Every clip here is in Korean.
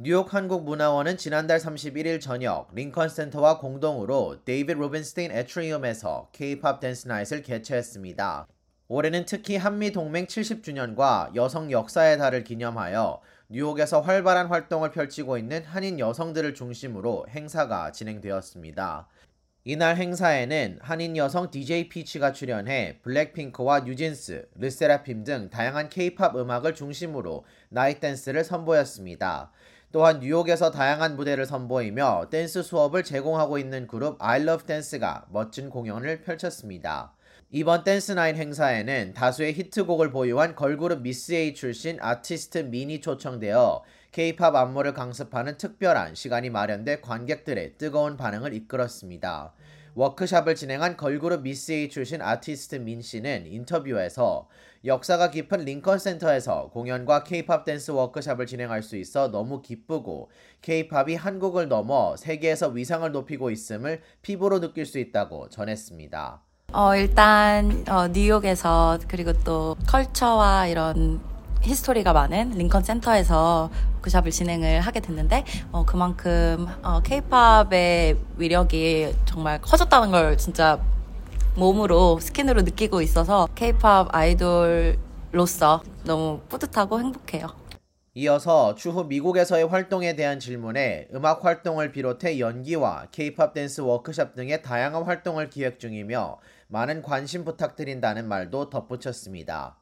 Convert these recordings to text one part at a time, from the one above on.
뉴욕 한국문화원은 지난달 31일 저녁 링컨 센터와 공동으로 데이빗 루벤스타인 애트리움에서 K-Pop Dance Night을 개최했습니다. 올해는 특히 한미 동맹 70주년과 여성 역사의 달을 기념하여 뉴욕에서 활발한 활동을 펼치고 있는 한인 여성들을 중심으로 행사가 진행되었습니다. 이날 행사에는 한인 여성 DJ 피치가 출연해 블랙핑크와 뉴진스, 르세라핌 등 다양한 K-팝 음악을 중심으로 나이트 댄스를 선보였습니다. 또한 뉴욕에서 다양한 무대를 선보이며 댄스 수업을 제공하고 있는 그룹 I Love Dance가 멋진 공연을 펼쳤습니다. 이번 Dance Night 행사에는 다수의 히트곡을 보유한 걸그룹 미스 A 출신 아티스트 민이 초청되어 K-팝 안무를 강습하는 특별한 시간이 마련돼 관객들의 뜨거운 반응을 이끌었습니다. 워크샵을 진행한 걸그룹 미스 A 출신 아티스트 민 씨는 인터뷰에서 역사가 깊은 링컨 센터에서 공연과 K-팝 댄스 워크샵을 진행할 수 있어 너무 기쁘고 K-팝이 한국을 넘어 세계에서 위상을 높이고 있음을 피부로 느낄 수 있다고 전했습니다. 어, 일단, 어, 뉴욕에서, 그리고 또, 컬처와 이런 history가 많은 링컨 센터에서 워크샵을 진행을 하게 됐는데, 어, 그만큼, 어, 케이팝의 위력이 정말 커졌다는 걸 진짜 몸으로, skin으로 느끼고 있어서, 케이팝 아이돌로서 너무 뿌듯하고 행복해요. 이어서 추후 미국에서의 활동에 대한 질문에 음악 활동을 비롯해 연기와 K-팝 댄스 워크샵 등의 다양한 활동을 기획 중이며 많은 관심 부탁드린다는 말도 덧붙였습니다.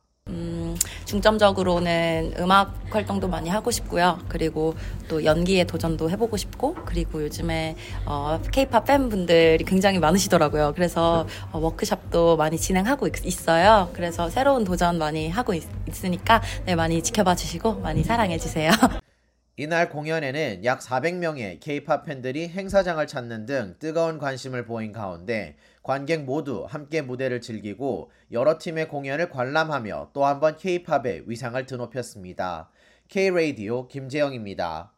음, 중점적으로는 음악 활동도 많이 하고 싶고요. 그리고 또 연기에 도전도 해보고 싶고, 그리고 요즘에 어, K-팝 팬분들이 굉장히 많으시더라고요. 그래서 어, 워크샵도 많이 진행하고 있, 어요 그래서 새로운 도전 많이 하고 있, 으니까 네, 많이 지켜봐 주시고 많이 사랑해 주세요. 이날 공연에는 약 400명의 K-팝 팬들이 행사장을 찾는 등 뜨거운 관심을 보인 가운데 관객 모두 함께 무대를 즐기고 여러 팀의 공연을 관람하며 또 한번 K-팝의 위상을 드높였습니다. K-Radio 김재영입니다.